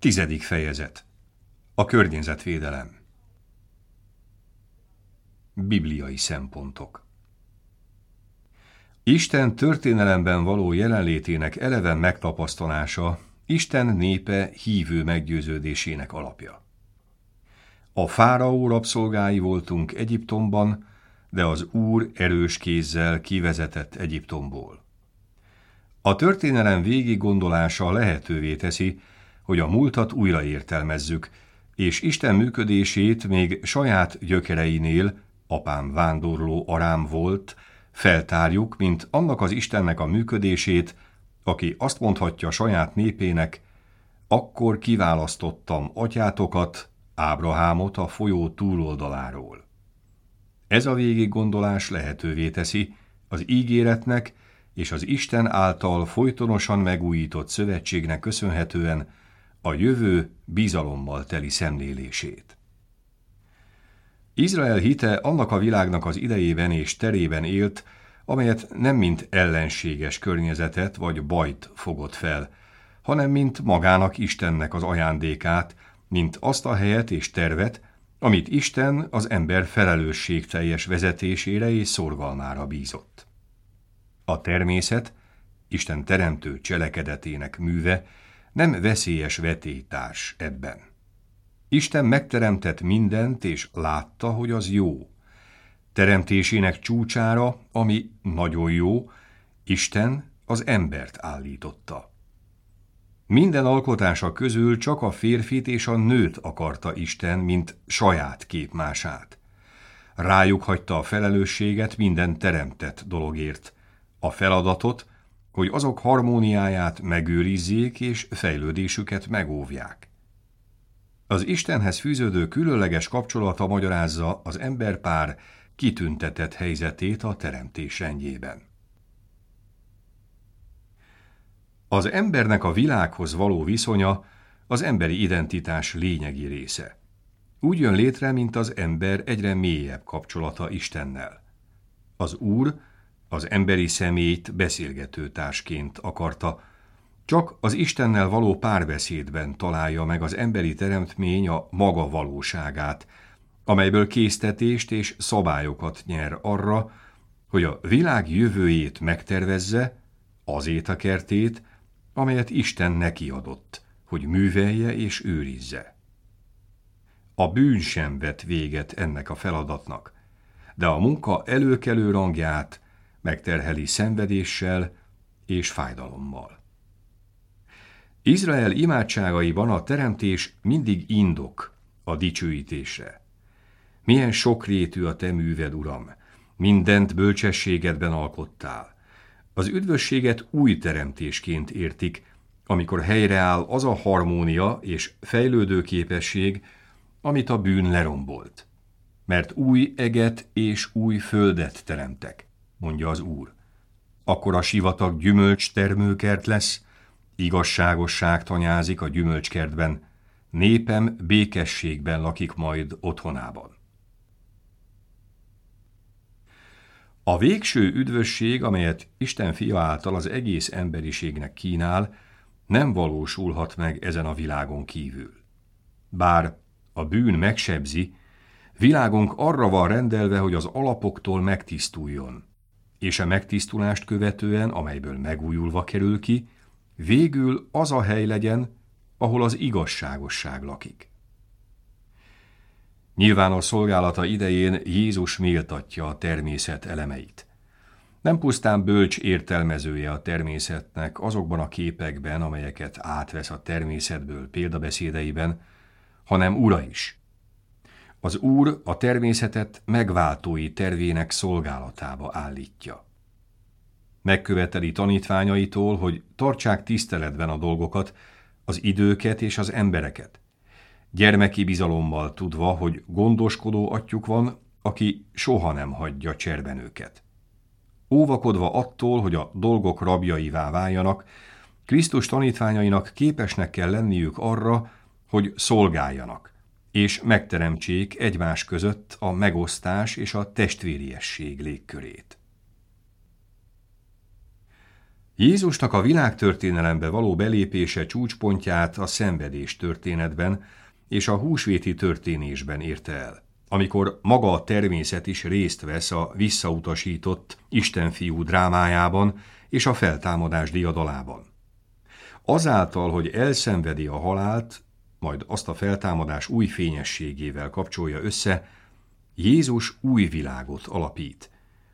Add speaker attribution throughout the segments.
Speaker 1: Tizedik fejezet. A környezetvédelem. Bibliai szempontok. Isten történelemben való jelenlétének eleven megtapasztalása Isten népe hívő meggyőződésének alapja. A fáraó rabszolgái voltunk Egyiptomban, de az Úr erős kézzel kivezetett Egyiptomból. A történelem végig gondolása lehetővé teszi, hogy a múltat újra értelmezzük, és Isten működését még saját gyökereinél, apám vándorló arám volt, feltárjuk, mint annak az Istennek a működését, aki azt mondhatja saját népének, akkor kiválasztottam atyátokat, Ábrahámot a folyó túloldaláról. Ez a végig gondolás lehetővé teszi az ígéretnek és az Isten által folytonosan megújított szövetségnek köszönhetően a jövő bizalommal teli szemlélését. Izrael hite annak a világnak az idejében és terében élt, amelyet nem mint ellenséges környezetet vagy bajt fogott fel, hanem mint magának Istennek az ajándékát, mint azt a helyet és tervet, amit Isten az ember felelősségteljes vezetésére és szorgalmára bízott. A természet, Isten teremtő cselekedetének műve, nem veszélyes vetétárs ebben. Isten megteremtett mindent, és látta, hogy az jó. Teremtésének csúcsára, ami nagyon jó, Isten az embert állította. Minden alkotása közül csak a férfit és a nőt akarta Isten, mint saját képmását. Rájuk hagyta a felelősséget minden teremtett dologért, a feladatot, hogy azok harmóniáját megőrizzék és fejlődésüket megóvják. Az Istenhez fűződő különleges kapcsolata magyarázza az emberpár kitüntetett helyzetét a teremtés rendjében. Az embernek a világhoz való viszonya az emberi identitás lényegi része. Úgy jön létre, mint az ember egyre mélyebb kapcsolata Istennel. Az Úr az emberi személyt beszélgető társként akarta, csak az Istennel való párbeszédben találja meg az emberi teremtmény a maga valóságát, amelyből késztetést és szabályokat nyer arra, hogy a világ jövőjét megtervezze, azét a kertét, amelyet Isten neki adott, hogy művelje és őrizze. A bűn sem vet véget ennek a feladatnak, de a munka előkelő rangját megterheli szenvedéssel és fájdalommal. Izrael imádságaiban a teremtés mindig indok a dicsőítésre. Milyen sokrétű a te műved, Uram, mindent bölcsességedben alkottál. Az üdvösséget új teremtésként értik, amikor helyreáll az a harmónia és fejlődő képesség, amit a bűn lerombolt. Mert új eget és új földet teremtek mondja az Úr. Akkor a sivatag gyümölcs termőkert lesz, igazságosság tanyázik a gyümölcskertben, népem békességben lakik majd otthonában. A végső üdvösség, amelyet Isten fia által az egész emberiségnek kínál, nem valósulhat meg ezen a világon kívül. Bár a bűn megsebzi, világunk arra van rendelve, hogy az alapoktól megtisztuljon, és a megtisztulást követően, amelyből megújulva kerül ki, végül az a hely legyen, ahol az igazságosság lakik. Nyilvános szolgálata idején Jézus méltatja a természet elemeit. Nem pusztán bölcs értelmezője a természetnek azokban a képekben, amelyeket átvesz a természetből példabeszédeiben, hanem ura is, az Úr a természetet megváltói tervének szolgálatába állítja. Megköveteli tanítványaitól, hogy tartsák tiszteletben a dolgokat, az időket és az embereket. Gyermeki bizalommal tudva, hogy gondoskodó atyuk van, aki soha nem hagyja cserben őket. Óvakodva attól, hogy a dolgok rabjaivá váljanak, Krisztus tanítványainak képesnek kell lenniük arra, hogy szolgáljanak, és megteremtsék egymás között a megosztás és a testvériesség légkörét. Jézusnak a világtörténelembe való belépése csúcspontját a szenvedés történetben és a húsvéti történésben érte el, amikor maga a természet is részt vesz a visszautasított Istenfiú drámájában és a feltámadás diadalában. Azáltal, hogy elszenvedi a halált, majd azt a feltámadás új fényességével kapcsolja össze, Jézus új világot alapít,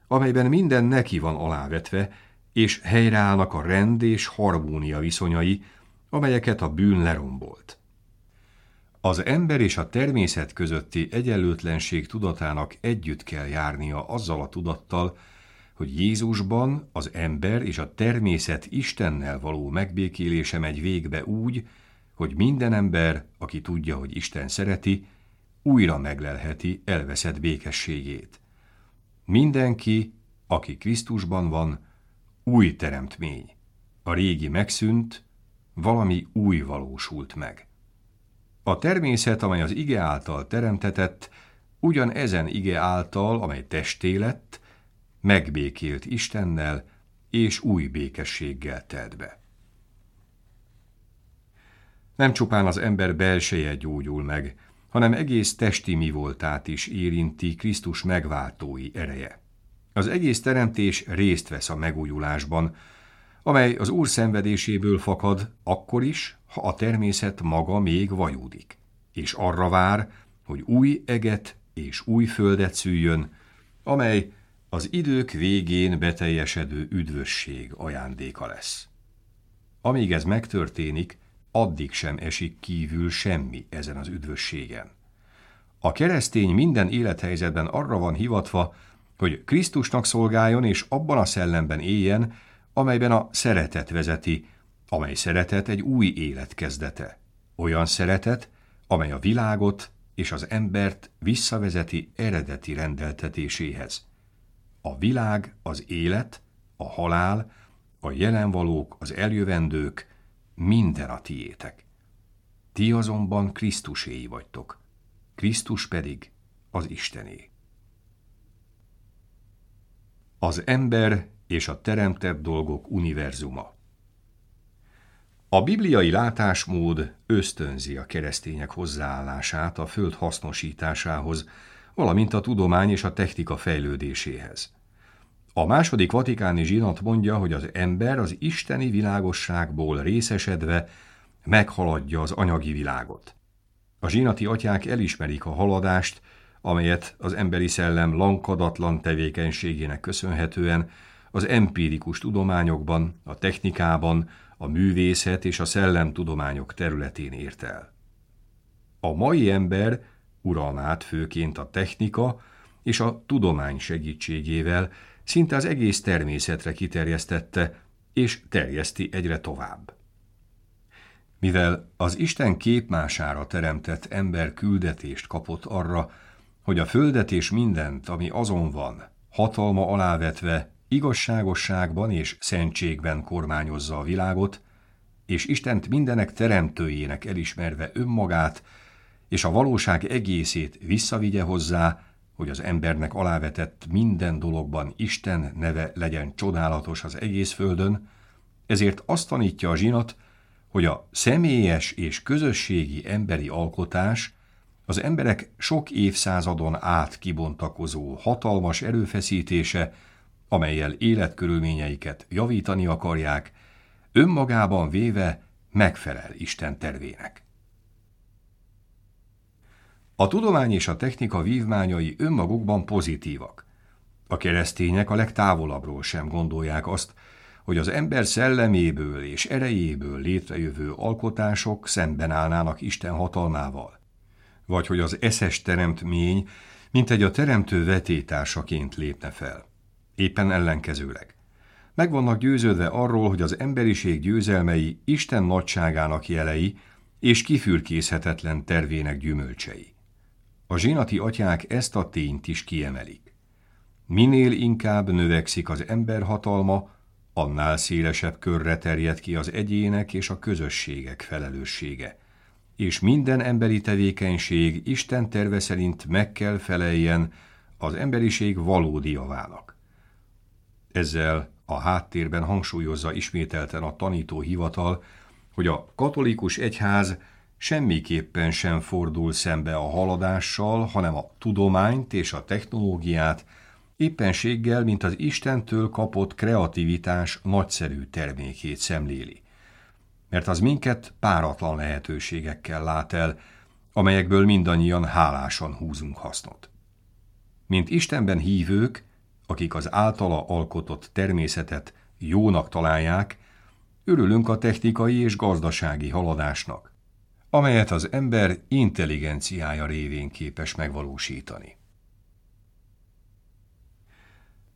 Speaker 1: amelyben minden neki van alávetve, és helyreállnak a rend és harmónia viszonyai, amelyeket a bűn lerombolt. Az ember és a természet közötti egyenlőtlenség tudatának együtt kell járnia azzal a tudattal, hogy Jézusban az ember és a természet Istennel való megbékélése megy végbe úgy, hogy minden ember, aki tudja, hogy Isten szereti, újra meglelheti elveszett békességét. Mindenki, aki Krisztusban van, új teremtmény. A régi megszűnt, valami új valósult meg. A természet, amely az ige által teremtetett, ugyan ezen ige által, amely testé lett, megbékélt Istennel, és új békességgel telt be. Nem csupán az ember belseje gyógyul meg, hanem egész testi mi voltát is érinti Krisztus megváltói ereje. Az egész teremtés részt vesz a megújulásban, amely az Úr szenvedéséből fakad, akkor is, ha a természet maga még vajúdik, és arra vár, hogy új eget és új földet szüljön, amely az idők végén beteljesedő üdvösség ajándéka lesz. Amíg ez megtörténik, addig sem esik kívül semmi ezen az üdvösségen. A keresztény minden élethelyzetben arra van hivatva, hogy Krisztusnak szolgáljon és abban a szellemben éljen, amelyben a szeretet vezeti, amely szeretet egy új élet kezdete. Olyan szeretet, amely a világot és az embert visszavezeti eredeti rendeltetéséhez. A világ, az élet, a halál, a jelenvalók, az eljövendők, minden a tiétek. Ti azonban Krisztuséi vagytok, Krisztus pedig az Istené. Az ember és a teremtett dolgok univerzuma. A bibliai látásmód ösztönzi a keresztények hozzáállását a föld hasznosításához, valamint a tudomány és a technika fejlődéséhez. A második vatikáni zsinat mondja, hogy az ember az isteni világosságból részesedve meghaladja az anyagi világot. A zsinati atyák elismerik a haladást, amelyet az emberi szellem lankadatlan tevékenységének köszönhetően az empirikus tudományokban, a technikában, a művészet és a szellemtudományok területén ért el. A mai ember uralmát főként a technika és a tudomány segítségével szinte az egész természetre kiterjesztette, és terjeszti egyre tovább. Mivel az Isten képmására teremtett ember küldetést kapott arra, hogy a földet és mindent, ami azon van, hatalma alávetve, igazságosságban és szentségben kormányozza a világot, és Istent mindenek teremtőjének elismerve önmagát, és a valóság egészét visszavigye hozzá, hogy az embernek alávetett minden dologban Isten neve legyen csodálatos az egész földön, ezért azt tanítja a zsinat, hogy a személyes és közösségi emberi alkotás az emberek sok évszázadon át kibontakozó hatalmas erőfeszítése, amelyel életkörülményeiket javítani akarják, önmagában véve megfelel Isten tervének. A tudomány és a technika vívmányai önmagukban pozitívak. A keresztények a legtávolabbról sem gondolják azt, hogy az ember szelleméből és erejéből létrejövő alkotások szemben állnának Isten hatalmával, vagy hogy az eszes teremtmény, mint egy a teremtő vetétársaként lépne fel. Éppen ellenkezőleg. Meg vannak győződve arról, hogy az emberiség győzelmei Isten nagyságának jelei és kifürkészhetetlen tervének gyümölcsei. A zsinati atyák ezt a tényt is kiemelik. Minél inkább növekszik az ember hatalma, annál szélesebb körre terjed ki az egyének és a közösségek felelőssége, és minden emberi tevékenység Isten terve szerint meg kell feleljen az emberiség valódi javának. Ezzel A háttérben hangsúlyozza ismételten a tanító hivatal, hogy a katolikus egyház semmiképpen sem fordul szembe a haladással, hanem a tudományt és a technológiát éppenséggel, mint az Istentől kapott kreativitás nagyszerű termékét szemléli. Mert az minket páratlan lehetőségekkel lát el, amelyekből mindannyian hálásan húzunk hasznot. Mint Istenben hívők, akik az általa alkotott természetet jónak találják, örülünk a technikai és gazdasági haladásnak, amelyet az ember intelligenciája révén képes megvalósítani.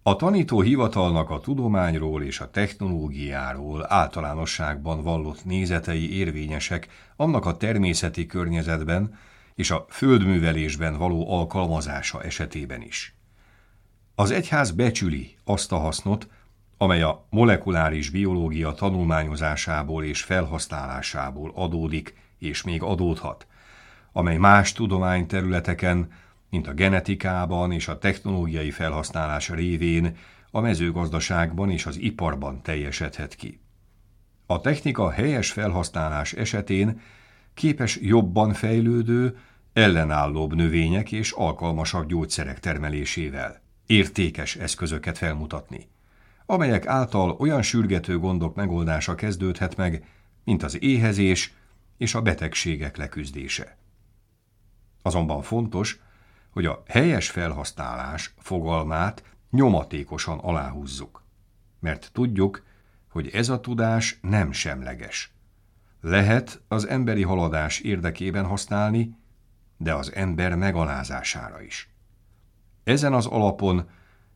Speaker 1: A tanító hivatalnak a tudományról és a technológiáról általánosságban vallott nézetei érvényesek annak a természeti környezetben és a földművelésben való alkalmazása esetében is. Az egyház becsüli azt a hasznot, amely a molekuláris biológia tanulmányozásából és felhasználásából adódik és még adódhat, amely más tudományterületeken, mint a genetikában és a technológiai felhasználás révén a mezőgazdaságban és az iparban teljesedhet ki. A technika helyes felhasználás esetén képes jobban fejlődő, ellenállóbb növények és alkalmasabb gyógyszerek termelésével értékes eszközöket felmutatni, amelyek által olyan sürgető gondok megoldása kezdődhet meg, mint az éhezés és a betegségek leküzdése. Azonban fontos, hogy a helyes felhasználás fogalmát nyomatékosan aláhúzzuk, mert tudjuk, hogy ez a tudás nem semleges. Lehet az emberi haladás érdekében használni, de az ember megalázására is. Ezen az alapon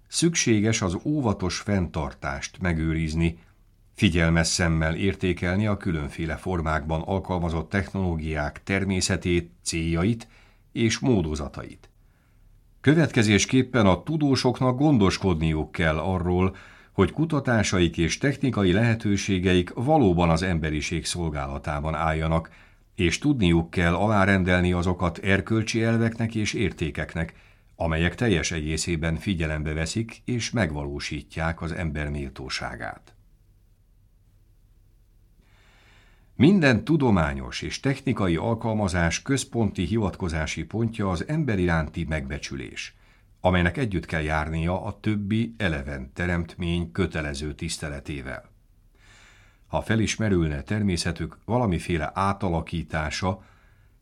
Speaker 1: szükséges az óvatos fenntartást megőrizni, figyelmes szemmel értékelni a különféle formákban alkalmazott technológiák természetét, céljait és módozatait. Következésképpen a tudósoknak gondoskodniuk kell arról, hogy kutatásaik és technikai lehetőségeik valóban az emberiség szolgálatában álljanak, és tudniuk kell alárendelni azokat erkölcsi elveknek és értékeknek, amelyek teljes egészében figyelembe veszik és megvalósítják az ember méltóságát. Minden tudományos és technikai alkalmazás központi hivatkozási pontja az ember iránti megbecsülés, amelynek együtt kell járnia a többi eleven teremtmény kötelező tiszteletével. Ha felismerülne természetük valamiféle átalakítása,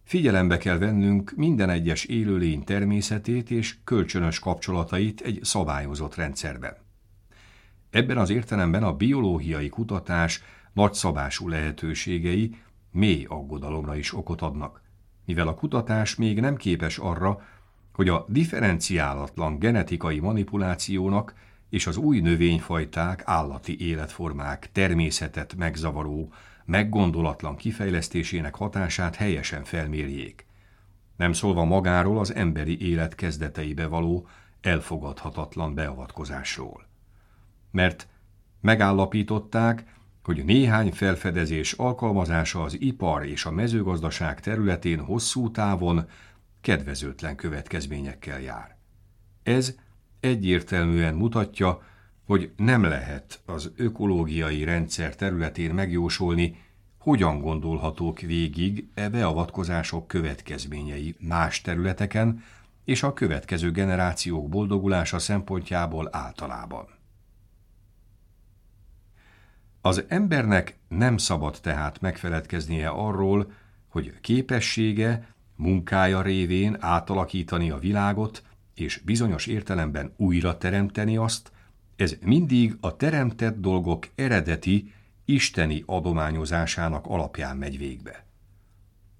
Speaker 1: figyelembe kell vennünk minden egyes élőlény természetét és kölcsönös kapcsolatait egy szabályozott rendszerben. Ebben az értelemben a biológiai kutatás nagyszabású lehetőségei mély aggodalomra is okot adnak, mivel a kutatás még nem képes arra, hogy a differenciálatlan genetikai manipulációnak és az új növényfajták, állati életformák természetet megzavaró, meggondolatlan kifejlesztésének hatását helyesen felmérjék. Nem szólva magáról az emberi élet kezdeteibe való elfogadhatatlan beavatkozásról. Mert megállapították, hogy néhány felfedezés alkalmazása az ipar és a mezőgazdaság területén hosszú távon kedvezőtlen következményekkel jár. Ez egyértelműen mutatja, hogy nem lehet az ökológiai rendszer területén megjósolni, hogyan gondolhatók végig e beavatkozások következményei más területeken és a következő generációk boldogulása szempontjából általában. Az embernek nem szabad tehát megfeledkeznie arról, hogy képessége, munkája révén átalakítani a világot, és bizonyos értelemben újra teremteni azt, ez mindig a teremtett dolgok eredeti, isteni adományozásának alapján megy végbe.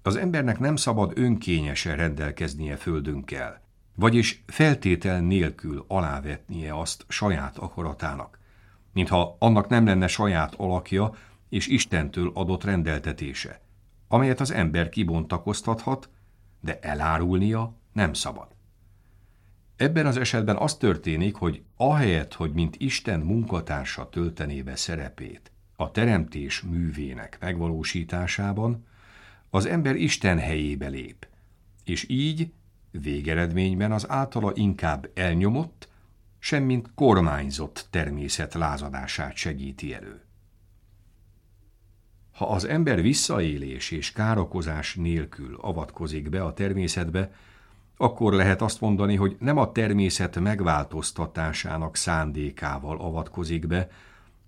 Speaker 1: Az embernek nem szabad önkényesen rendelkeznie földünkkel, vagyis feltétel nélkül alávetnie azt saját akaratának, mintha annak nem lenne saját alakja és Istentől adott rendeltetése, amelyet az ember kibontakoztathat, de elárulnia nem szabad. Ebben az esetben az történik, hogy ahelyett, hogy mint Isten munkatársa töltené be szerepét a teremtés művének megvalósításában, az ember Isten helyébe lép, és így végeredményben az általa inkább elnyomott, semmint kormányzott természet lázadását segíti elő. Ha az ember visszaélés és károkozás nélkül avatkozik be a természetbe, akkor lehet azt mondani, hogy nem a természet megváltoztatásának szándékával avatkozik be,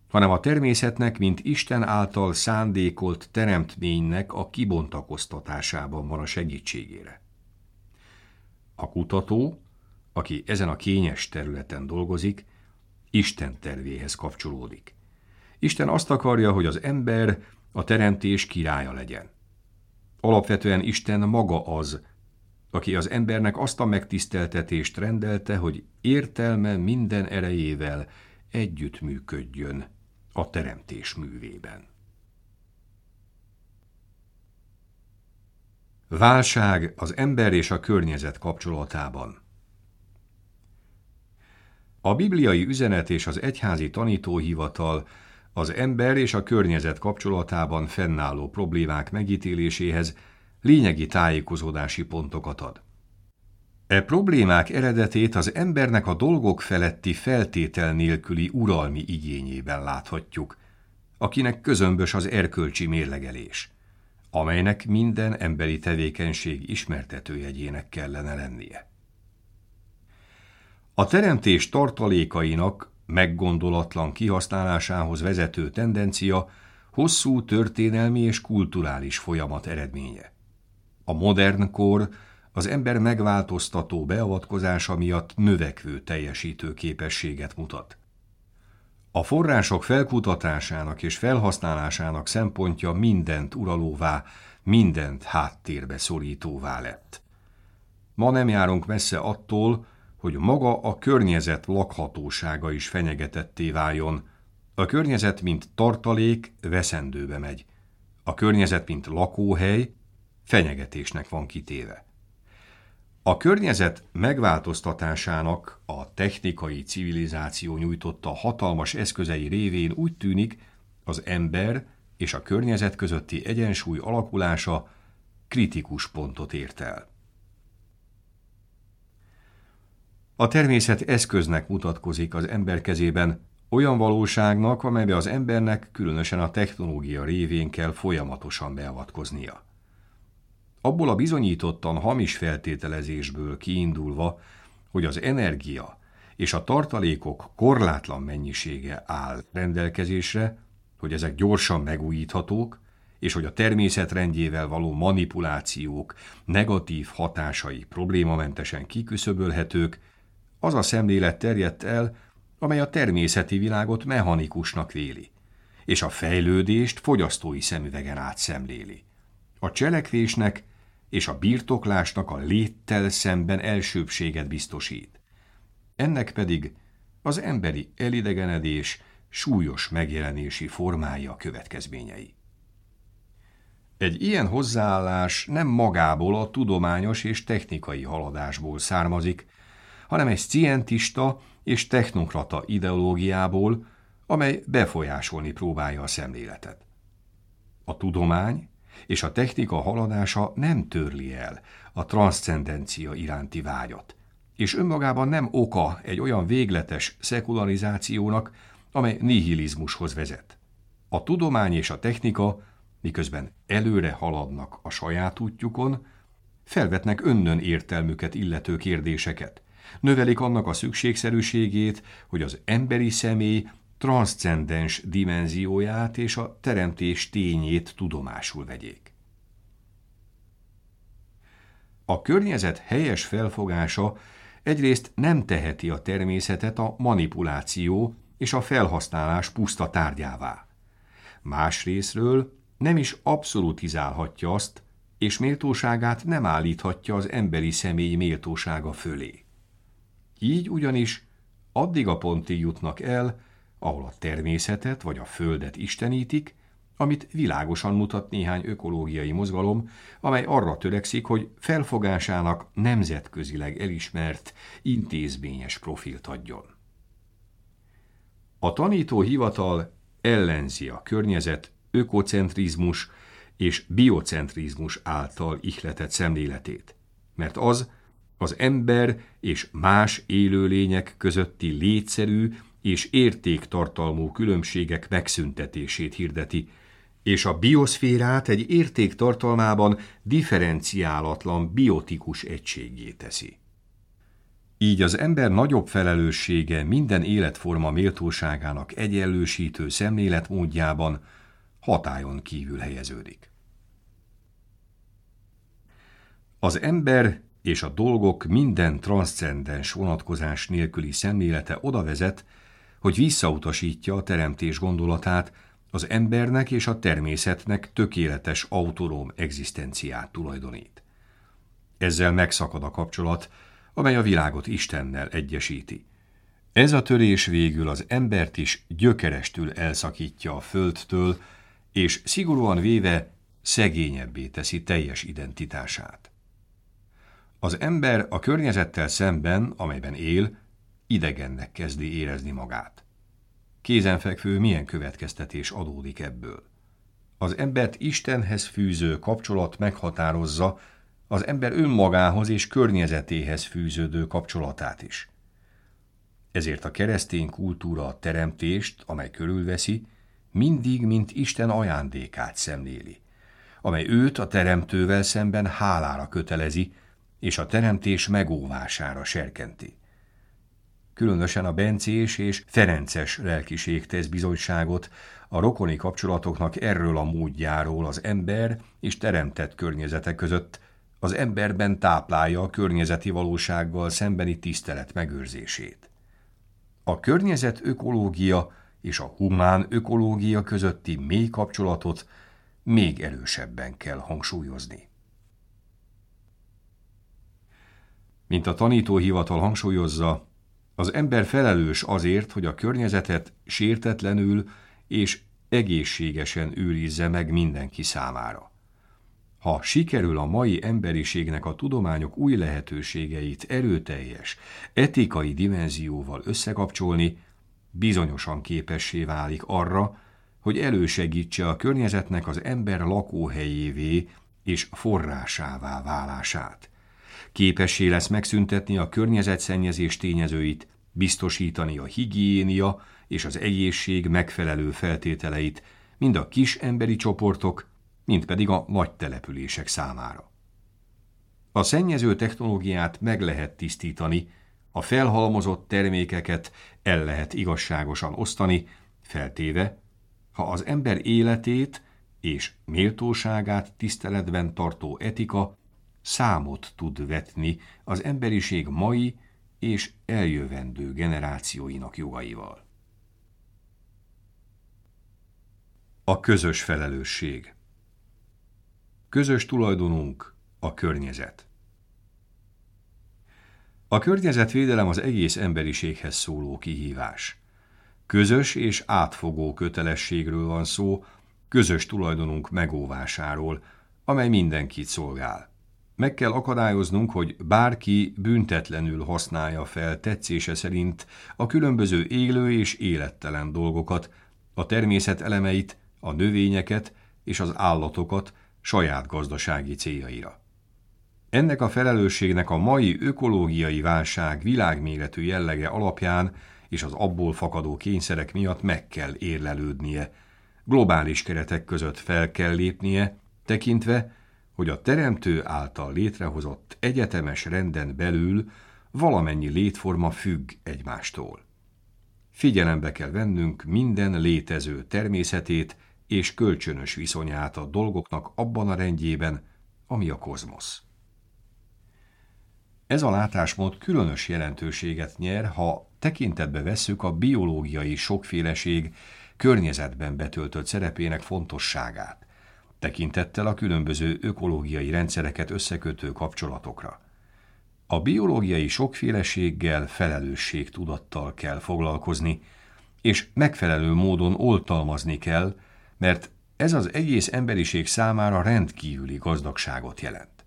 Speaker 1: hanem a természetnek, mint Isten által szándékolt teremtménynek a kibontakoztatásában van a segítségére. A kutató, aki ezen a kényes területen dolgozik, Isten tervéhez kapcsolódik. Isten azt akarja, hogy az ember a teremtés királya legyen. Alapvetően Isten maga az, aki az embernek azt a megtiszteltetést rendelte, hogy értelme minden erejével együttműködjön a teremtés művében. Válság az ember és a környezet kapcsolatában A bibliai üzenet és az egyházi tanítóhivatal az ember és a környezet kapcsolatában fennálló problémák megítéléséhez lényegi tájékozódási pontokat ad. E problémák eredetét az embernek a dolgok feletti feltétel nélküli uralmi igényében láthatjuk, akinek közömbös az erkölcsi mérlegelés, amelynek minden emberi tevékenység ismertetőjegyének kellene lennie. A teremtés tartalékainak meggondolatlan kihasználásához vezető tendencia hosszú történelmi és kulturális folyamat eredménye. A modern kor az ember megváltoztató beavatkozása miatt növekvő teljesítő képességet mutat. A források felkutatásának és felhasználásának szempontja mindent uralóvá, mindent háttérbe szorítóvá lett. Ma nem járunk messze attól, hogy maga a környezet lakhatósága is fenyegetetté váljon. A környezet, mint tartalék, veszendőbe megy. A környezet, mint lakóhely, fenyegetésnek van kitéve. A környezet megváltoztatásának a technikai civilizáció nyújtotta hatalmas eszközei révén úgy tűnik, az ember és a környezet közötti egyensúly alakulása kritikus pontot ért el. A természet eszköznek mutatkozik az ember kezében, olyan valóságnak, amelybe az embernek különösen a technológia révén kell folyamatosan beavatkoznia. Abból a bizonyítottan hamis feltételezésből kiindulva, hogy az energia és a tartalékok korlátlan mennyisége áll rendelkezésre, hogy ezek gyorsan megújíthatók, és hogy a természet rendjével való manipulációk negatív hatásai problémamentesen kiküszöbölhetők, az a szemlélet terjedt el, amely a természeti világot mechanikusnak véli, és a fejlődést fogyasztói szemüvegen át szemléli. A cselekvésnek és a birtoklásnak a léttel szemben elsőbséget biztosít. Ennek pedig az emberi elidegenedés súlyos megjelenési formája a következményei. Egy ilyen hozzáállás nem magából a tudományos és technikai haladásból származik, hanem egy scientista és technokrata ideológiából, amely befolyásolni próbálja a szemléletet. A tudomány és a technika haladása nem törli el a transzcendencia iránti vágyat, és önmagában nem oka egy olyan végletes szekularizációnak, amely nihilizmushoz vezet. A tudomány és a technika, miközben előre haladnak a saját útjukon, felvetnek önnön értelmüket illető kérdéseket, növelik annak a szükségszerűségét, hogy az emberi személy transzcendens dimenzióját és a teremtés tényét tudomásul vegyék. A környezet helyes felfogása egyrészt nem teheti a természetet a manipuláció és a felhasználás puszta tárgyává. Másrésztről nem is abszolutizálhatja azt, és méltóságát nem állíthatja az emberi személy méltósága fölé. Így ugyanis addig a pontig jutnak el, ahol a természetet vagy a földet istenítik, amit világosan mutat néhány ökológiai mozgalom, amely arra törekszik, hogy felfogásának nemzetközileg elismert, intézményes profilt adjon. A tanító hivatal ellenzi a környezet ökocentrizmus és biocentrizmus által ihletett szemléletét, mert az az ember és más élőlények közötti létszerű és értéktartalmú különbségek megszüntetését hirdeti, és a bioszférát egy értéktartalmában differenciálatlan biotikus egységé teszi. Így az ember nagyobb felelőssége minden életforma méltóságának egyenlősítő szemléletmódjában hatájon kívül helyeződik. Az ember és a dolgok minden transzcendens vonatkozás nélküli szemlélete oda vezet, hogy visszautasítja a teremtés gondolatát, az embernek és a természetnek tökéletes autonóm egzisztenciát tulajdonít. Ezzel megszakad a kapcsolat, amely a világot Istennel egyesíti. Ez a törés végül az embert is gyökerestül elszakítja a földtől, és szigorúan véve szegényebbé teszi teljes identitását. Az ember a környezettel szemben, amelyben él, idegennek kezdi érezni magát. Kézenfekvő milyen következtetés adódik ebből? Az embert Istenhez fűző kapcsolat meghatározza az ember önmagához és környezetéhez fűződő kapcsolatát is. Ezért a keresztény kultúra a teremtést, amely körülveszi, mindig, mint Isten ajándékát szemléli, amely őt a teremtővel szemben hálára kötelezi, és a teremtés megóvására serkenti. Különösen a bencés és ferences lelkiség tesz bizonyságot a rokoni kapcsolatoknak erről a módjáról az ember és teremtett környezete között, az emberben táplálja a környezeti valósággal szembeni tisztelet megőrzését. A környezet ökológia és a humán ökológia közötti mély kapcsolatot még erősebben kell hangsúlyozni. Mint a tanítóhivatal hangsúlyozza, az ember felelős azért, hogy a környezetet sértetlenül és egészségesen őrizze meg mindenki számára. Ha sikerül a mai emberiségnek a tudományok új lehetőségeit erőteljes, etikai dimenzióval összekapcsolni, bizonyosan képessé válik arra, hogy elősegítse a környezetnek az ember lakóhelyévé és forrásává válását. Képessé lesz megszüntetni a környezetszennyezés tényezőit, biztosítani a higiénia és az egészség megfelelő feltételeit mind a kis emberi csoportok, mind pedig a nagy települések számára. A szennyező technológiát meg lehet tisztítani, a felhalmozott termékeket el lehet igazságosan osztani, feltéve, ha az ember életét és méltóságát tiszteletben tartó etika számot tud vetni az emberiség mai és eljövendő generációinak jogaival. A közös felelősség Közös tulajdonunk a környezet. A környezetvédelem az egész emberiséghez szóló kihívás. Közös és átfogó kötelességről van szó, közös tulajdonunk megóvásáról, amely mindenkit szolgál. Meg kell akadályoznunk, hogy bárki büntetlenül használja fel tetszése szerint a különböző élő és élettelen dolgokat, a természet elemeit, a növényeket és az állatokat, saját gazdasági céljaira. Ennek a felelősségnek a mai ökológiai válság világméretű jellege alapján és az abból fakadó kényszerek miatt meg kell érlelődnie, globális keretek között fel kell lépnie, tekintve, hogy a teremtő által létrehozott egyetemes renden belül valamennyi létforma függ egymástól. Figyelembe kell vennünk minden létező természetét és kölcsönös viszonyát a dolgoknak abban a rendjében, ami a kozmosz. Ez a látásmód különös jelentőséget nyer, ha tekintetbe vesszük a biológiai sokféleség környezetben betöltött szerepének fontosságát, tekintettel a különböző ökológiai rendszereket összekötő kapcsolatokra. A biológiai sokféleséggel felelősségtudattal kell foglalkozni, és megfelelő módon oltalmazni kell, mert ez az egész emberiség számára rendkívüli gazdagságot jelent.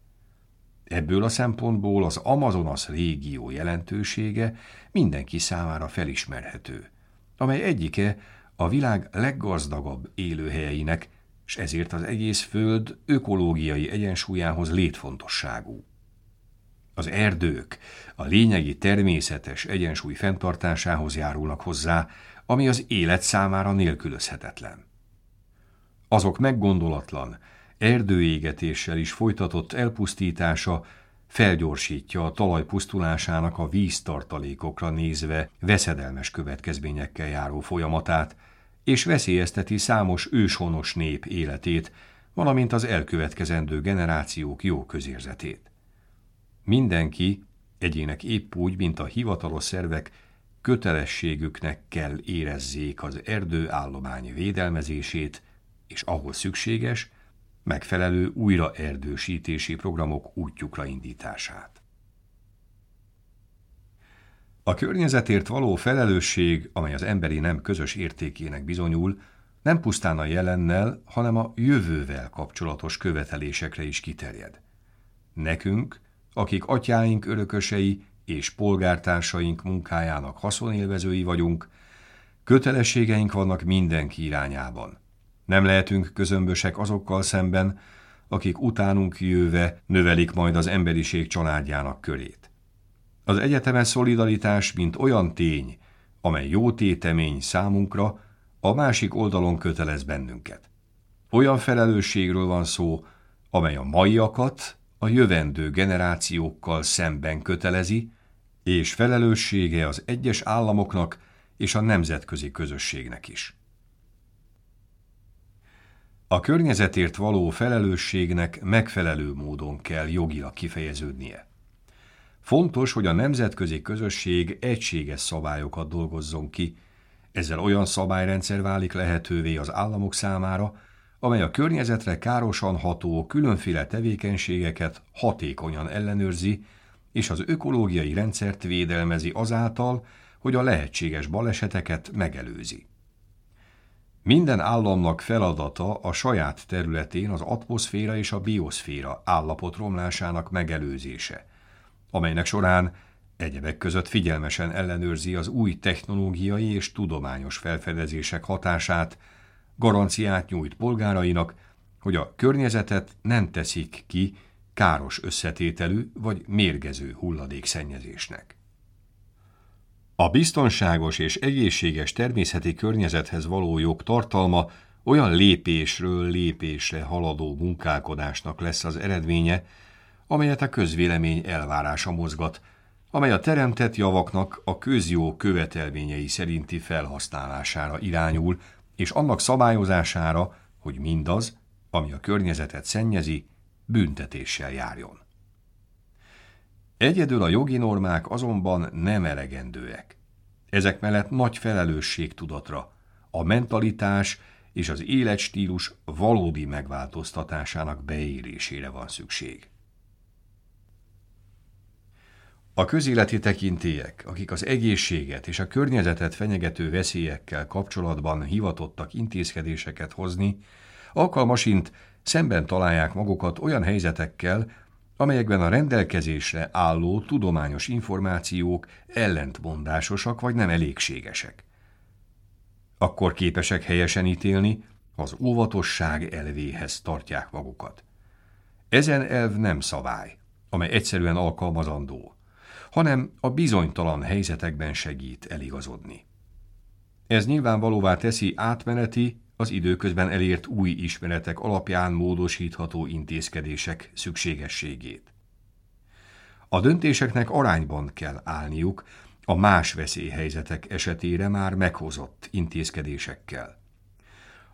Speaker 1: Ebből a szempontból az Amazonas régió jelentősége mindenki számára felismerhető, amely egyike a világ leggazdagabb élőhelyeinek, és ezért az egész Föld ökológiai egyensúlyához létfontosságú. Az erdők a lényegi természetes egyensúly fenntartásához járulnak hozzá, ami az élet számára nélkülözhetetlen. Azok meggondolatlan, erdőégetéssel is folytatott elpusztítása felgyorsítja a talaj pusztulásának a víztartalékokra nézve veszedelmes következményekkel járó folyamatát, és veszélyezteti számos őshonos nép életét, valamint az elkövetkezendő generációk jó közérzetét. Mindenki, egyének épp úgy, mint a hivatalos szervek, kötelességüknek kell érezzék az erdőállomány védelmezését, és ahol szükséges, megfelelő újraerdősítési programok útjukra indítását. A környezetért való felelősség, amely az emberi nem közös értékének bizonyul, nem pusztán a jelennel, hanem a jövővel kapcsolatos követelésekre is kiterjed. Nekünk, akik atyáink örökösei és polgártársaink munkájának haszonélvezői vagyunk, kötelességeink vannak mindenki irányában. Nem lehetünk közömbösek azokkal szemben, akik utánunk jöve növelik majd az emberiség családjának körét. Az egyetemes szolidaritás, mint olyan tény, amely jó tétemény számunkra, a másik oldalon kötelez bennünket. Olyan felelősségről van szó, amely a maiakat a jövendő generációkkal szemben kötelezi, és felelőssége az egyes államoknak és a nemzetközi közösségnek is. A környezetért való felelősségnek megfelelő módon kell jogilag kifejeződnie. Fontos, hogy a nemzetközi közösség egységes szabályokat dolgozzon ki, ezzel olyan szabályrendszer válik lehetővé az államok számára, amely a környezetre károsan ható különféle tevékenységeket hatékonyan ellenőrzi, és az ökológiai rendszert védelmezi azáltal, hogy a lehetséges baleseteket megelőzi. Minden államnak feladata a saját területén az atmoszféra és a bioszféra állapot romlásának megelőzése, amelynek során egyebek között figyelmesen ellenőrzi az új technológiai és tudományos felfedezések hatását, garanciát nyújt polgárainak, hogy a környezetet nem teszik ki káros összetételű vagy mérgező hulladékszennyezésnek. A biztonságos és egészséges természeti környezethez való jog tartalma olyan lépésről lépésre haladó munkálkodásnak lesz az eredménye, amelyet a közvélemény elvárása mozgat, amely a teremtett javaknak a közjó követelményei szerinti felhasználására irányul, és annak szabályozására, hogy mindaz, ami a környezetet szennyezi, büntetéssel járjon. Egyedül a jogi normák azonban nem elegendőek. Ezek mellett nagy felelősség tudatra, a mentalitás és az életstílus valódi megváltoztatásának beérésére van szükség. A közéleti tekintélyek, akik az egészséget és a környezetet fenyegető veszélyekkel kapcsolatban hivatottak intézkedéseket hozni, alkalmasint szemben találják magukat olyan helyzetekkel, amelyekben a rendelkezésre álló tudományos információk ellentmondásosak vagy nem elégségesek. Akkor képesek helyesen ítélni, az óvatosság elvéhez tartják magukat. Ezen elv nem szabály, amely egyszerűen alkalmazandó, hanem a bizonytalan helyzetekben segít eligazodni. Ez nyilvánvalóvá teszi átmeneti, az időközben elért új ismeretek alapján módosítható intézkedések szükségességét. A döntéseknek arányban kell állniuk a más veszélyhelyzetek esetére már meghozott intézkedésekkel.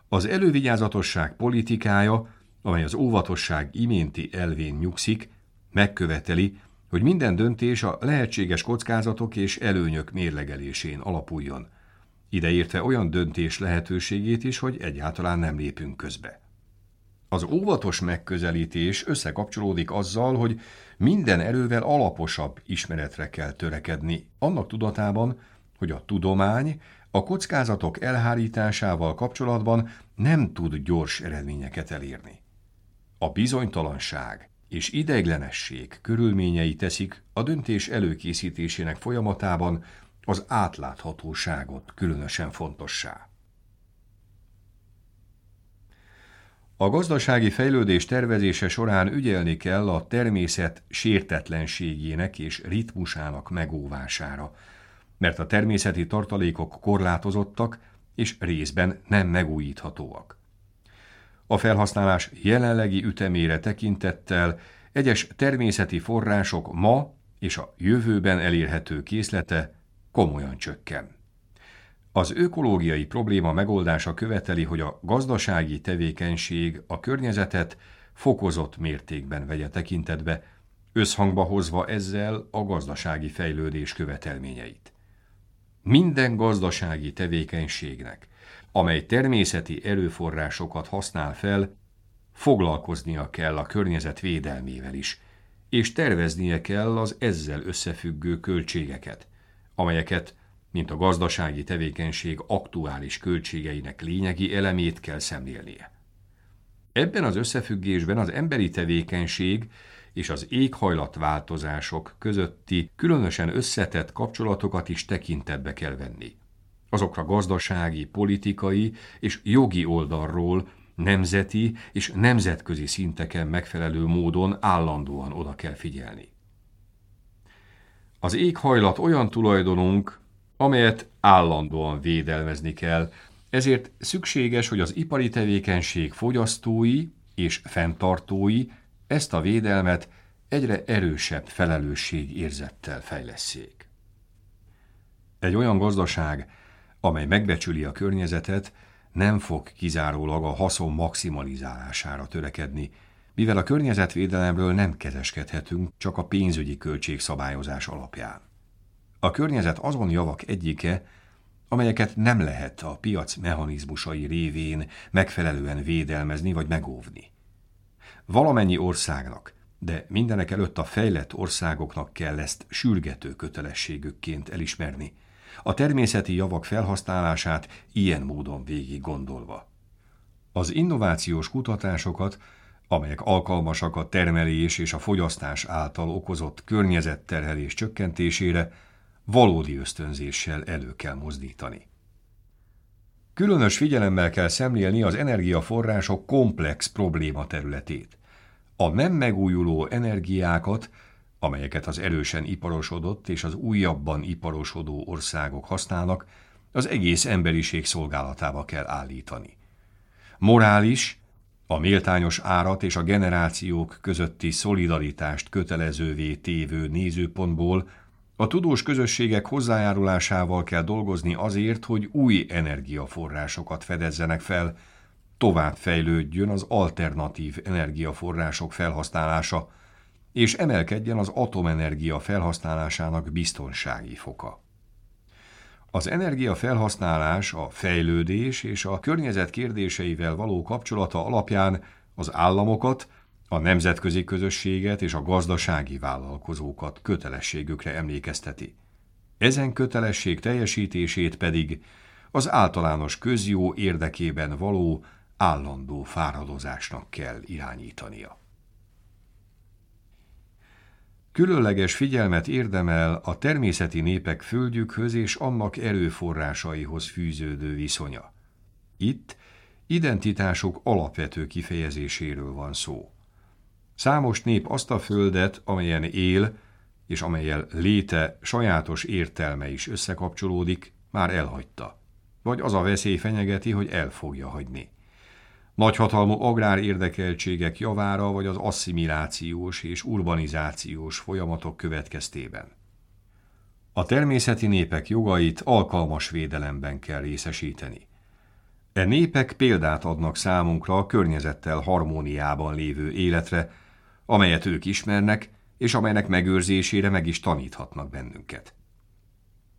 Speaker 1: Az elővigyázatosság politikája, amely az óvatosság iménti elvén nyugszik, megköveteli, hogy minden döntés a lehetséges kockázatok és előnyök mérlegelésén alapuljon, ideértve olyan döntés lehetőségét is, hogy egyáltalán nem lépünk közbe. Az óvatos megközelítés összekapcsolódik azzal, hogy minden erővel alaposabb ismeretre kell törekedni, annak tudatában, hogy a tudomány a kockázatok elhárításával kapcsolatban nem tud gyors eredményeket elérni. A bizonytalanság és ideiglenesség körülményei teszik a döntés előkészítésének folyamatában az átláthatóságot különösen fontossá. A gazdasági fejlődés tervezése során ügyelni kell a természet sértetlenségének és ritmusának megóvására, mert a természeti tartalékok korlátozottak és részben nem megújíthatóak. A felhasználás jelenlegi ütemére tekintettel egyes természeti források ma és a jövőben elérhető készlete komolyan csökken. Az ökológiai probléma megoldása követeli, hogy a gazdasági tevékenység a környezetet fokozott mértékben vegye tekintetbe, összhangba hozva ezzel a gazdasági fejlődés követelményeit. Minden gazdasági tevékenységnek, amely természeti erőforrásokat használ fel, foglalkoznia kell a környezet védelmével is, és terveznie kell az ezzel összefüggő költségeket, amelyeket mint a gazdasági tevékenység aktuális költségeinek lényegi elemét kell szemlélnie. Ebben az összefüggésben az emberi tevékenység és az éghajlatváltozások közötti különösen összetett kapcsolatokat is tekintetbe kell venni. Azokra gazdasági, politikai és jogi oldalról nemzeti és nemzetközi szinteken megfelelő módon állandóan oda kell figyelni. Az éghajlat olyan tulajdonunk, amelyet állandóan védelmezni kell, ezért szükséges, hogy az ipari tevékenység fogyasztói és fenntartói ezt a védelmet egyre erősebb felelősség érzettel fejleszék. Egy olyan gazdaság, amely megbecsüli a környezetet, nem fog kizárólag a haszon maximalizálására törekedni, mivel a környezetvédelemről nem kezeskedhetünk csak a pénzügyi költségszabályozás alapján. A környezet azon javak egyike, amelyeket nem lehet a piac mechanizmusai révén megfelelően védelmezni vagy megóvni. Valamennyi országnak, de mindenek előtt a fejlett országoknak kell ezt sürgető kötelességükként elismerni, a természeti javak felhasználását ilyen módon végig gondolva. Az innovációs kutatásokat, amelyek alkalmasak a termelés és a fogyasztás által okozott környezetterhelés csökkentésére, valódi ösztönzéssel elő kell mozdítani. Különös figyelemmel kell szemlélni az energiaforrások komplex probléma területét. A nem megújuló energiákat, amelyeket az erősen iparosodott és az újabban iparosodó országok használnak, az egész emberiség szolgálatába kell állítani. Morális, a méltányos árat és a generációk közötti szolidaritást kötelezővé tévő nézőpontból a tudós közösségek hozzájárulásával kell dolgozni azért, hogy új energiaforrásokat fedezzenek fel, tovább fejlődjön az alternatív energiaforrások felhasználása, és emelkedjen az atomenergia felhasználásának biztonsági foka. Az energia felhasználás, a fejlődés és a környezet kérdéseivel való kapcsolata alapján az államokat a nemzetközi közösséget és a gazdasági vállalkozókat kötelességükre emlékezteti. Ezen kötelesség teljesítését pedig az általános közjó érdekében való állandó fáradozásnak kell irányítania. Különleges figyelmet érdemel a természeti népek földjükhöz és annak erőforrásaihoz fűződő viszonya. Itt identitások alapvető kifejezéséről van szó. Számos nép azt a földet, amelyen él, és amelyel léte sajátos értelme is összekapcsolódik, már elhagyta. Vagy az a veszély fenyegeti, hogy el fogja hagyni. Nagyhatalmú agrár érdekeltségek javára, vagy az asszimilációs és urbanizációs folyamatok következtében. A természeti népek jogait alkalmas védelemben kell részesíteni. E népek példát adnak számunkra a környezettel harmóniában lévő életre, amelyet ők ismernek, és amelynek megőrzésére meg is taníthatnak bennünket.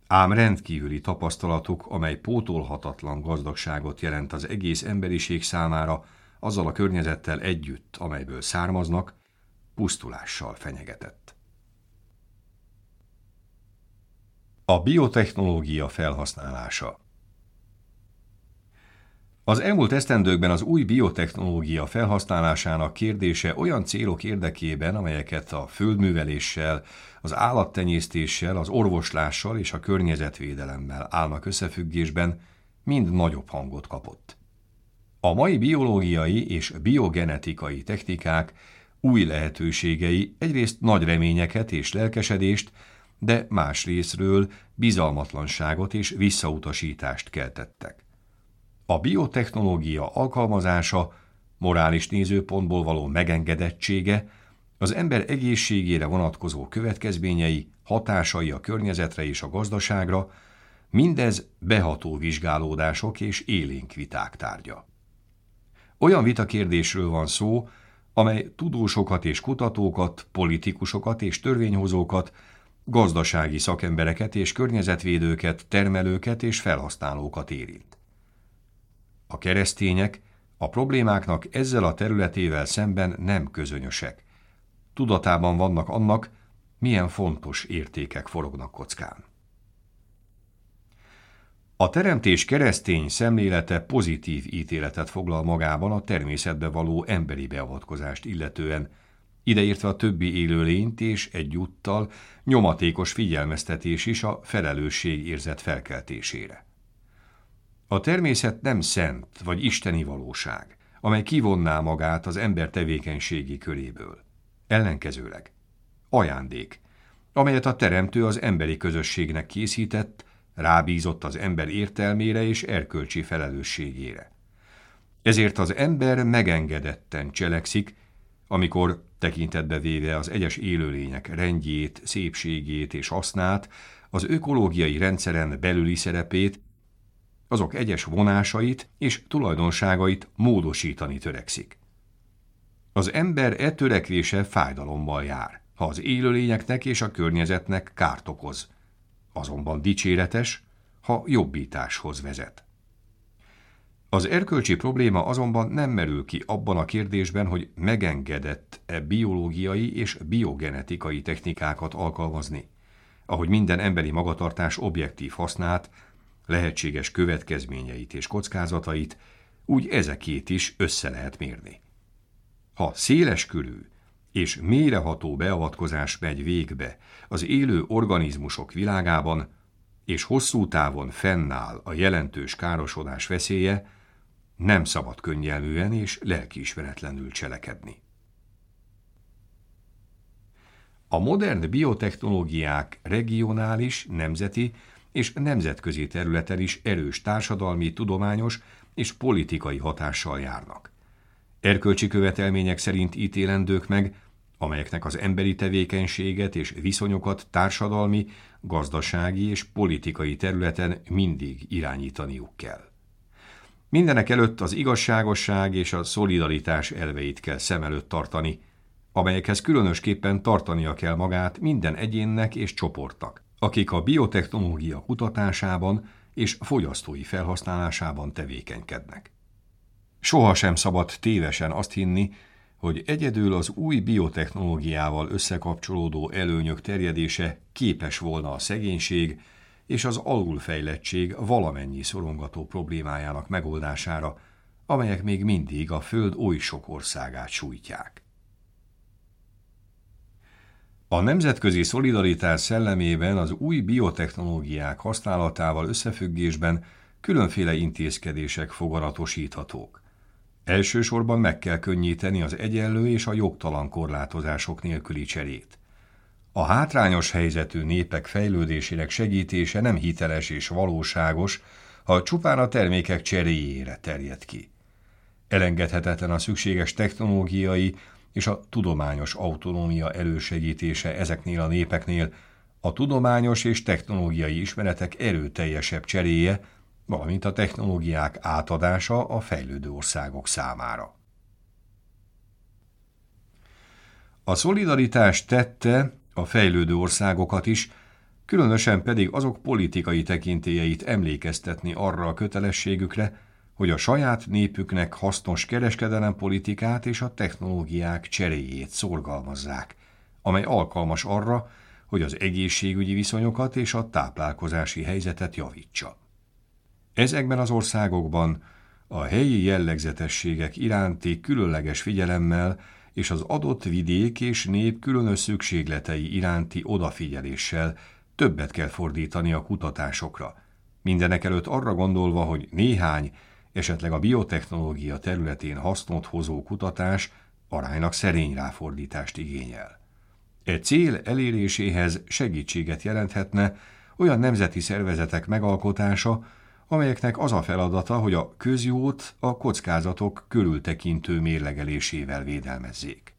Speaker 1: Ám rendkívüli tapasztalatuk, amely pótolhatatlan gazdagságot jelent az egész emberiség számára, azzal a környezettel együtt, amelyből származnak, pusztulással fenyegetett. A biotechnológia felhasználása az elmúlt esztendőkben az új biotechnológia felhasználásának kérdése olyan célok érdekében, amelyeket a földműveléssel, az állattenyésztéssel, az orvoslással és a környezetvédelemmel állnak összefüggésben, mind nagyobb hangot kapott. A mai biológiai és biogenetikai technikák új lehetőségei egyrészt nagy reményeket és lelkesedést, de más részről bizalmatlanságot és visszautasítást keltettek. A biotechnológia alkalmazása, morális nézőpontból való megengedettsége, az ember egészségére vonatkozó következményei, hatásai a környezetre és a gazdaságra, mindez beható vizsgálódások és élénk viták tárgya. Olyan vitakérdésről van szó, amely tudósokat és kutatókat, politikusokat és törvényhozókat, gazdasági szakembereket és környezetvédőket, termelőket és felhasználókat érint. A keresztények a problémáknak ezzel a területével szemben nem közönösek. Tudatában vannak annak, milyen fontos értékek forognak kockán. A teremtés keresztény szemlélete pozitív ítéletet foglal magában a természetbe való emberi beavatkozást illetően, ideértve a többi élőlényt és egyúttal nyomatékos figyelmeztetés is a felelősség érzet felkeltésére. A természet nem szent vagy isteni valóság, amely kivonná magát az ember tevékenységi köréből. Ellenkezőleg. Ajándék, amelyet a teremtő az emberi közösségnek készített, rábízott az ember értelmére és erkölcsi felelősségére. Ezért az ember megengedetten cselekszik, amikor tekintetbe véve az egyes élőlények rendjét, szépségét és hasznát, az ökológiai rendszeren belüli szerepét, azok egyes vonásait és tulajdonságait módosítani törekszik. Az ember e törekvése fájdalommal jár, ha az élőlényeknek és a környezetnek kárt okoz, azonban dicséretes, ha jobbításhoz vezet. Az erkölcsi probléma azonban nem merül ki abban a kérdésben, hogy megengedett-e biológiai és biogenetikai technikákat alkalmazni, ahogy minden emberi magatartás objektív hasznát, lehetséges következményeit és kockázatait, úgy ezekét is össze lehet mérni. Ha széles körű és mélyreható beavatkozás megy végbe az élő organizmusok világában, és hosszú távon fennáll a jelentős károsodás veszélye, nem szabad könnyelműen és lelkiismeretlenül cselekedni. A modern biotechnológiák regionális, nemzeti és nemzetközi területen is erős társadalmi, tudományos és politikai hatással járnak. Erkölcsi követelmények szerint ítélendők meg, amelyeknek az emberi tevékenységet és viszonyokat társadalmi, gazdasági és politikai területen mindig irányítaniuk kell. Mindenek előtt az igazságosság és a szolidaritás elveit kell szem előtt tartani, amelyekhez különösképpen tartania kell magát minden egyénnek és csoportnak, akik a biotechnológia kutatásában és fogyasztói felhasználásában tevékenykednek. Soha sem szabad tévesen azt hinni, hogy egyedül az új biotechnológiával összekapcsolódó előnyök terjedése képes volna a szegénység és az alulfejlettség valamennyi szorongató problémájának megoldására, amelyek még mindig a Föld oly sok országát sújtják. A nemzetközi szolidaritás szellemében az új biotechnológiák használatával összefüggésben különféle intézkedések foganatosíthatók. Elsősorban meg kell könnyíteni az egyenlő és a jogtalan korlátozások nélküli cserét. A hátrányos helyzetű népek fejlődésének segítése nem hiteles és valóságos, ha csupán a termékek cseréjére terjed ki. Elengedhetetlen a szükséges technológiai és a tudományos autonómia elősegítése ezeknél a népeknél, a tudományos és technológiai ismeretek erőteljesebb cseréje, valamint a technológiák átadása a fejlődő országok számára. A szolidaritás tette a fejlődő országokat is, különösen pedig azok politikai tekintélyeit emlékeztetni arra a kötelességükre, hogy a saját népüknek hasznos kereskedelempolitikát és a technológiák cseréjét szorgalmazzák, amely alkalmas arra, hogy az egészségügyi viszonyokat és a táplálkozási helyzetet javítsa. Ezekben az országokban a helyi jellegzetességek iránti különleges figyelemmel és az adott vidék és nép különös szükségletei iránti odafigyeléssel többet kell fordítani a kutatásokra, mindenek előtt arra gondolva, hogy néhány esetleg a biotechnológia területén hasznot hozó kutatás aránylag szerény ráfordítást igényel. E cél eléréséhez segítséget jelenthetne olyan nemzeti szervezetek megalkotása, amelyeknek az a feladata, hogy a közjót a kockázatok körültekintő mérlegelésével védelmezzék.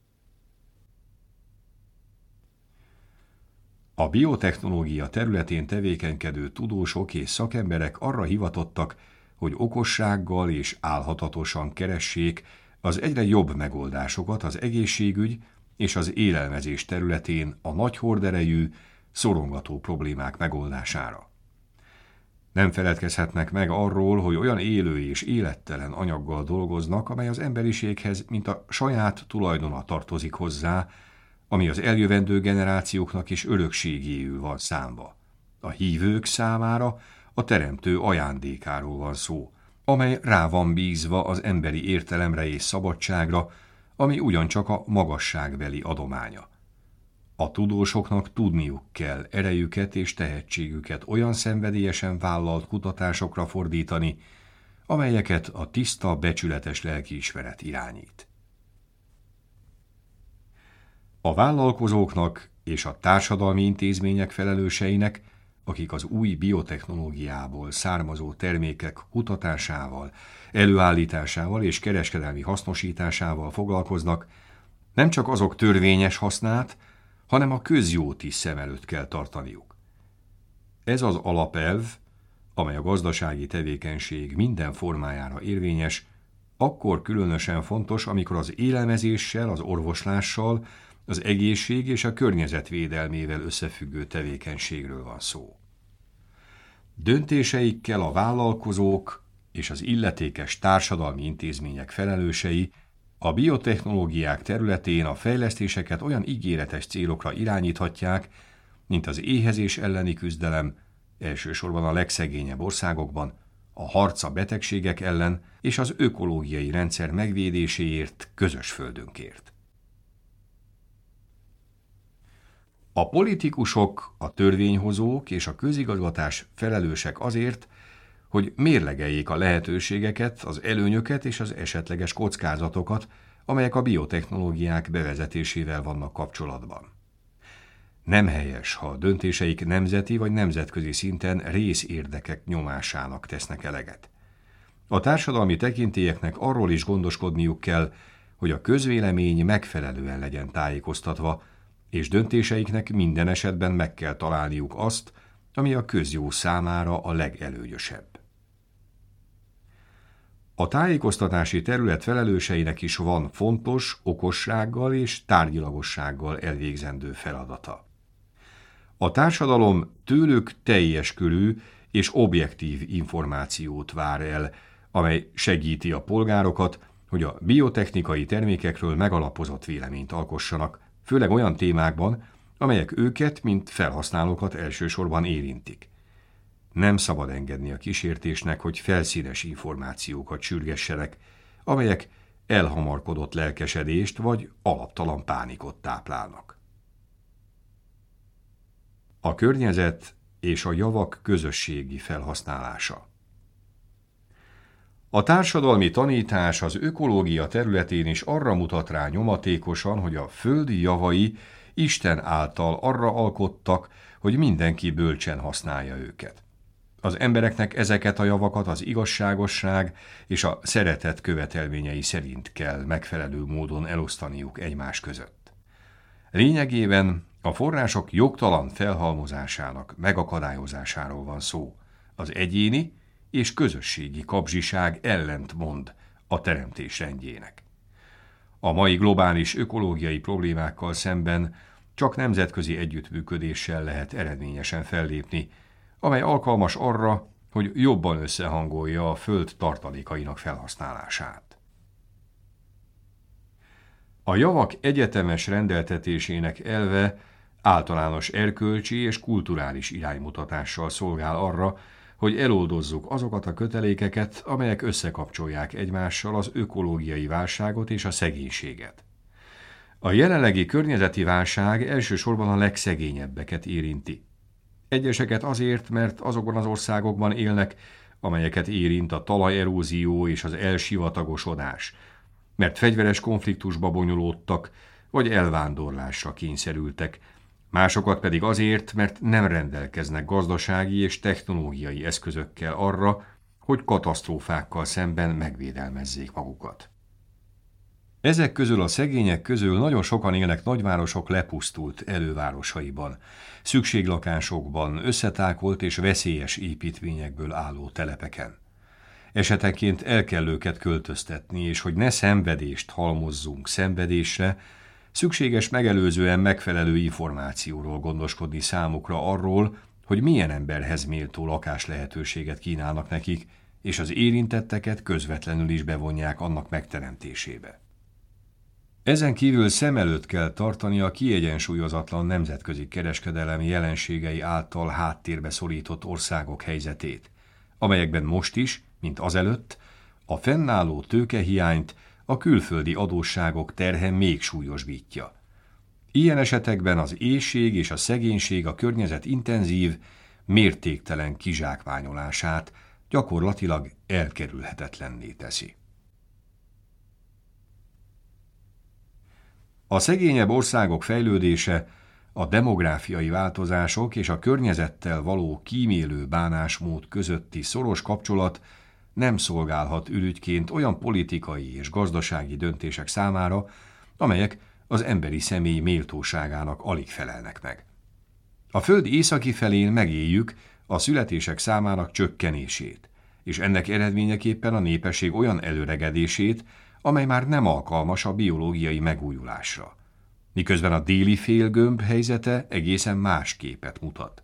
Speaker 1: A biotechnológia területén tevékenykedő tudósok és szakemberek arra hivatottak, hogy okossággal és álhatatosan keressék az egyre jobb megoldásokat az egészségügy és az élelmezés területén a nagy horderejű, szorongató problémák megoldására. Nem feledkezhetnek meg arról, hogy olyan élő és élettelen anyaggal dolgoznak, amely az emberiséghez, mint a saját tulajdona tartozik hozzá, ami az eljövendő generációknak is örökségéül van számba. A hívők számára a teremtő ajándékáról van szó, amely rá van bízva az emberi értelemre és szabadságra, ami ugyancsak a magasságbeli adománya. A tudósoknak tudniuk kell erejüket és tehetségüket olyan szenvedélyesen vállalt kutatásokra fordítani, amelyeket a tiszta, becsületes lelkiismeret irányít. A vállalkozóknak és a társadalmi intézmények felelőseinek, akik az új biotechnológiából származó termékek kutatásával, előállításával és kereskedelmi hasznosításával foglalkoznak, nem csak azok törvényes hasznát, hanem a közjót is szem előtt kell tartaniuk. Ez az alapelv, amely a gazdasági tevékenység minden formájára érvényes, akkor különösen fontos, amikor az élelmezéssel, az orvoslással, az egészség és a környezet védelmével összefüggő tevékenységről van szó. Döntéseikkel a vállalkozók és az illetékes társadalmi intézmények felelősei a biotechnológiák területén a fejlesztéseket olyan ígéretes célokra irányíthatják, mint az éhezés elleni küzdelem, elsősorban a legszegényebb országokban, a harca betegségek ellen és az ökológiai rendszer megvédéséért közös földünkért. A politikusok, a törvényhozók és a közigazgatás felelősek azért, hogy mérlegeljék a lehetőségeket, az előnyöket és az esetleges kockázatokat, amelyek a biotechnológiák bevezetésével vannak kapcsolatban. Nem helyes, ha a döntéseik nemzeti vagy nemzetközi szinten részérdekek nyomásának tesznek eleget. A társadalmi tekintélyeknek arról is gondoskodniuk kell, hogy a közvélemény megfelelően legyen tájékoztatva, és döntéseiknek minden esetben meg kell találniuk azt, ami a közjó számára a legelőnyösebb. A tájékoztatási terület felelőseinek is van fontos, okossággal és tárgyilagossággal elvégzendő feladata. A társadalom tőlük teljes körű és objektív információt vár el, amely segíti a polgárokat, hogy a biotechnikai termékekről megalapozott véleményt alkossanak, főleg olyan témákban, amelyek őket, mint felhasználókat elsősorban érintik. Nem szabad engedni a kísértésnek, hogy felszínes információkat sürgessenek, amelyek elhamarkodott lelkesedést vagy alaptalan pánikot táplálnak. A környezet és a javak közösségi felhasználása a társadalmi tanítás az ökológia területén is arra mutat rá nyomatékosan, hogy a földi javai Isten által arra alkottak, hogy mindenki bölcsen használja őket. Az embereknek ezeket a javakat az igazságosság és a szeretet követelményei szerint kell megfelelő módon elosztaniuk egymás között. Lényegében a források jogtalan felhalmozásának megakadályozásáról van szó, az egyéni és közösségi kapzsiság ellentmond a teremtés rendjének. A mai globális ökológiai problémákkal szemben csak nemzetközi együttműködéssel lehet eredményesen fellépni, amely alkalmas arra, hogy jobban összehangolja a föld tartalékainak felhasználását. A javak egyetemes rendeltetésének elve általános erkölcsi és kulturális iránymutatással szolgál arra, hogy eloldozzuk azokat a kötelékeket, amelyek összekapcsolják egymással az ökológiai válságot és a szegénységet. A jelenlegi környezeti válság elsősorban a legszegényebbeket érinti. Egyeseket azért, mert azokban az országokban élnek, amelyeket érint a talajerózió és az elsivatagosodás, mert fegyveres konfliktusba bonyolódtak, vagy elvándorlásra kényszerültek, másokat pedig azért, mert nem rendelkeznek gazdasági és technológiai eszközökkel arra, hogy katasztrófákkal szemben megvédelmezzék magukat. Ezek közül a szegények közül nagyon sokan élnek nagyvárosok lepusztult elővárosaiban, szükséglakásokban, összetákolt és veszélyes építvényekből álló telepeken. Esetenként el kell őket költöztetni, és hogy ne szenvedést halmozzunk szenvedésre, szükséges megelőzően megfelelő információról gondoskodni számukra arról, hogy milyen emberhez méltó lakás lehetőséget kínálnak nekik, és az érintetteket közvetlenül is bevonják annak megteremtésébe. Ezen kívül szem előtt kell tartani a kiegyensúlyozatlan nemzetközi kereskedelem jelenségei által háttérbe szorított országok helyzetét, amelyekben most is, mint azelőtt, a fennálló tőkehiányt a külföldi adósságok terhe még súlyosbítja. Ilyen esetekben az éjség és a szegénység a környezet intenzív, mértéktelen kizsákmányolását gyakorlatilag elkerülhetetlenné teszi. A szegényebb országok fejlődése, a demográfiai változások és a környezettel való kímélő bánásmód közötti szoros kapcsolat nem szolgálhat ürügyként olyan politikai és gazdasági döntések számára, amelyek az emberi személy méltóságának alig felelnek meg. A föld északi felén megéljük a születések számának csökkenését, és ennek eredményeképpen a népesség olyan előregedését, amely már nem alkalmas a biológiai megújulásra. Miközben a déli félgömb helyzete egészen más képet mutat.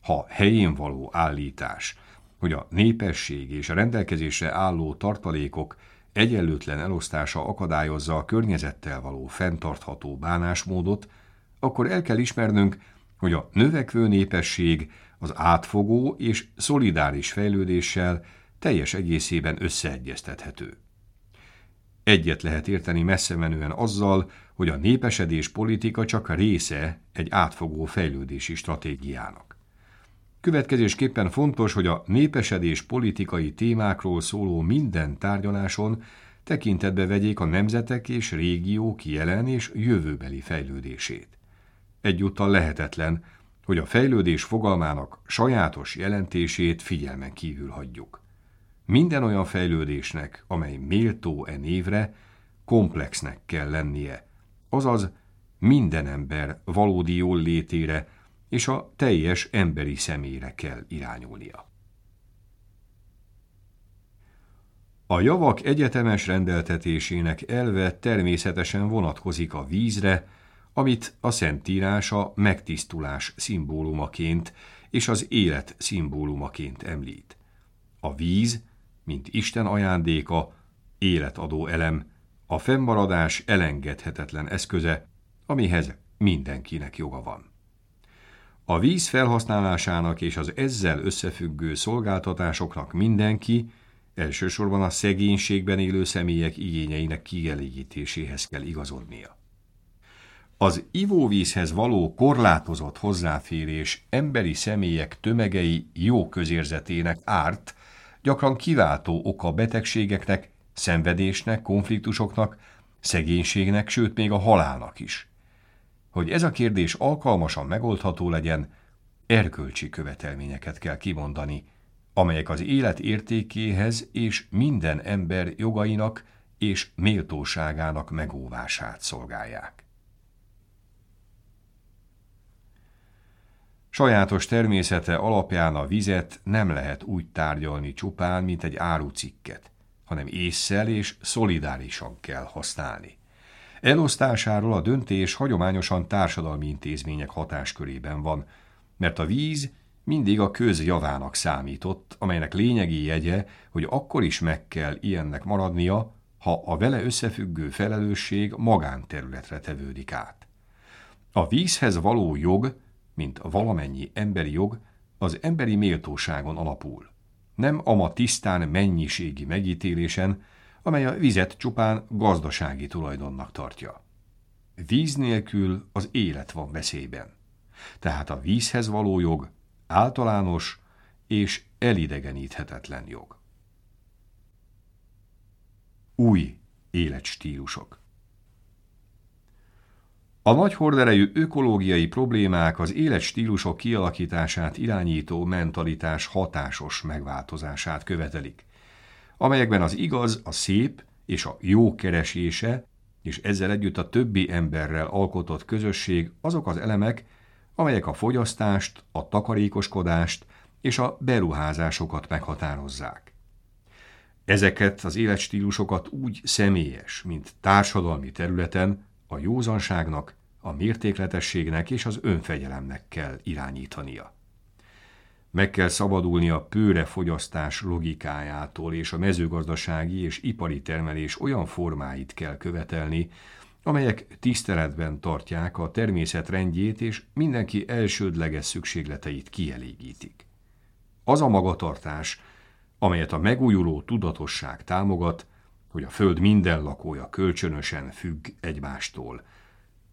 Speaker 1: Ha helyén való állítás, hogy a népesség és a rendelkezésre álló tartalékok egyenlőtlen elosztása akadályozza a környezettel való fenntartható bánásmódot, akkor el kell ismernünk, hogy a növekvő népesség az átfogó és szolidáris fejlődéssel teljes egészében összeegyeztethető. Egyet lehet érteni messze menően azzal, hogy a népesedés politika csak része egy átfogó fejlődési stratégiának. Következésképpen fontos, hogy a népesedés politikai témákról szóló minden tárgyaláson tekintetbe vegyék a nemzetek és régiók jelen és jövőbeli fejlődését. Egyúttal lehetetlen, hogy a fejlődés fogalmának sajátos jelentését figyelmen kívül hagyjuk. Minden olyan fejlődésnek, amely méltó e névre, komplexnek kell lennie, azaz minden ember valódi jól létére és a teljes emberi személyre kell irányulnia. A javak egyetemes rendeltetésének elve természetesen vonatkozik a vízre, amit a Szentírás a megtisztulás szimbólumaként és az élet szimbólumaként említ. A víz mint Isten ajándéka, életadó elem, a fennmaradás elengedhetetlen eszköze, amihez mindenkinek joga van. A víz felhasználásának és az ezzel összefüggő szolgáltatásoknak mindenki, elsősorban a szegénységben élő személyek igényeinek kielégítéséhez kell igazodnia. Az ivóvízhez való korlátozott hozzáférés emberi személyek tömegei jó közérzetének árt, gyakran kiváltó oka betegségeknek, szenvedésnek, konfliktusoknak, szegénységnek, sőt még a halálnak is. Hogy ez a kérdés alkalmasan megoldható legyen, erkölcsi követelményeket kell kimondani, amelyek az élet értékéhez és minden ember jogainak és méltóságának megóvását szolgálják. Sajátos természete alapján a vizet nem lehet úgy tárgyalni csupán, mint egy árucikket, hanem észszel és szolidárisan kell használni. Elosztásáról a döntés hagyományosan társadalmi intézmények hatáskörében van, mert a víz mindig a közjavának számított, amelynek lényegi jegye, hogy akkor is meg kell ilyennek maradnia, ha a vele összefüggő felelősség magánterületre tevődik át. A vízhez való jog mint valamennyi emberi jog, az emberi méltóságon alapul. Nem ama tisztán mennyiségi megítélésen, amely a vizet csupán gazdasági tulajdonnak tartja. Víz nélkül az élet van veszélyben. Tehát a vízhez való jog általános és elidegeníthetetlen jog. Új életstílusok A nagy horderejű ökológiai problémák az életstílusok kialakítását irányító mentalitás hatásos megváltozását követelik, amelyekben az igaz, a szép és a jó keresése, és ezzel együtt a többi emberrel alkotott közösség azok az elemek, amelyek a fogyasztást, a takarékoskodást és a beruházásokat meghatározzák. Ezeket az életstílusokat úgy személyes, mint társadalmi területen a józanságnak, a mértékletességnek és az önfegyelemnek kell irányítania. Meg kell szabadulni a pőre fogyasztás logikájától, és a mezőgazdasági és ipari termelés olyan formáit kell követelni, amelyek tiszteletben tartják a természet rendjét, és mindenki elsődleges szükségleteit kielégítik. Az a magatartás, amelyet a megújuló tudatosság támogat, hogy a Föld minden lakója kölcsönösen függ egymástól,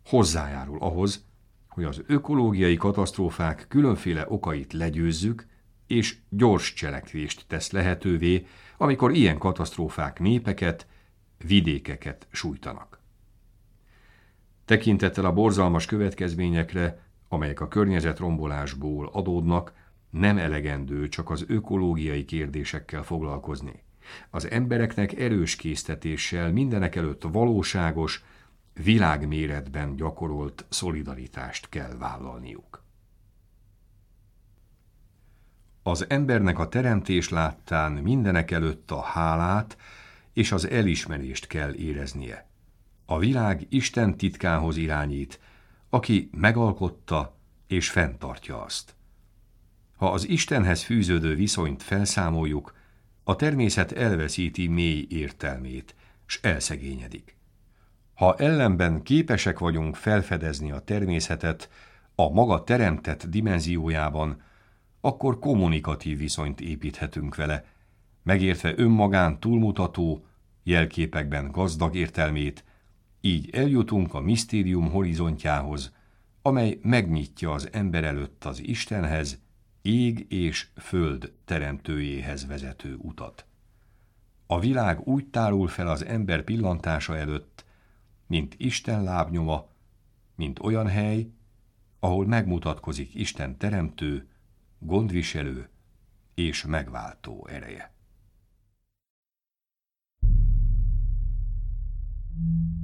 Speaker 1: hozzájárul ahhoz, hogy az ökológiai katasztrófák különféle okait legyőzzük, és gyors cselekvést tesz lehetővé, amikor ilyen katasztrófák népeket, vidékeket sújtanak. Tekintettel a borzalmas következményekre, amelyek a környezetrombolásból adódnak, nem elegendő csak az ökológiai kérdésekkel foglalkozni. Az embereknek erős késztetéssel mindenek előtt valóságos, világméretben gyakorolt szolidaritást kell vállalniuk. Az embernek a teremtés láttán mindenek előtt a hálát és az elismerést kell éreznie. A világ Isten titkához irányít, aki megalkotta és fenntartja azt. Ha az Istenhez fűződő viszonyt felszámoljuk, a természet elveszíti mély értelmét, s elszegényedik. Ha ellenben képesek vagyunk felfedezni a természetet a maga teremtett dimenziójában, akkor kommunikatív viszonyt építhetünk vele, megértve önmagán túlmutató, jelképekben gazdag értelmét, így eljutunk a misztérium horizontjához, amely megnyitja az ember előtt az Istenhez, ég és föld teremtőjéhez vezető utat. A világ úgy tárul fel az ember pillantása előtt, mint Isten lábnyoma, mint olyan hely, ahol megmutatkozik Isten teremtő, gondviselő és megváltó ereje. thank you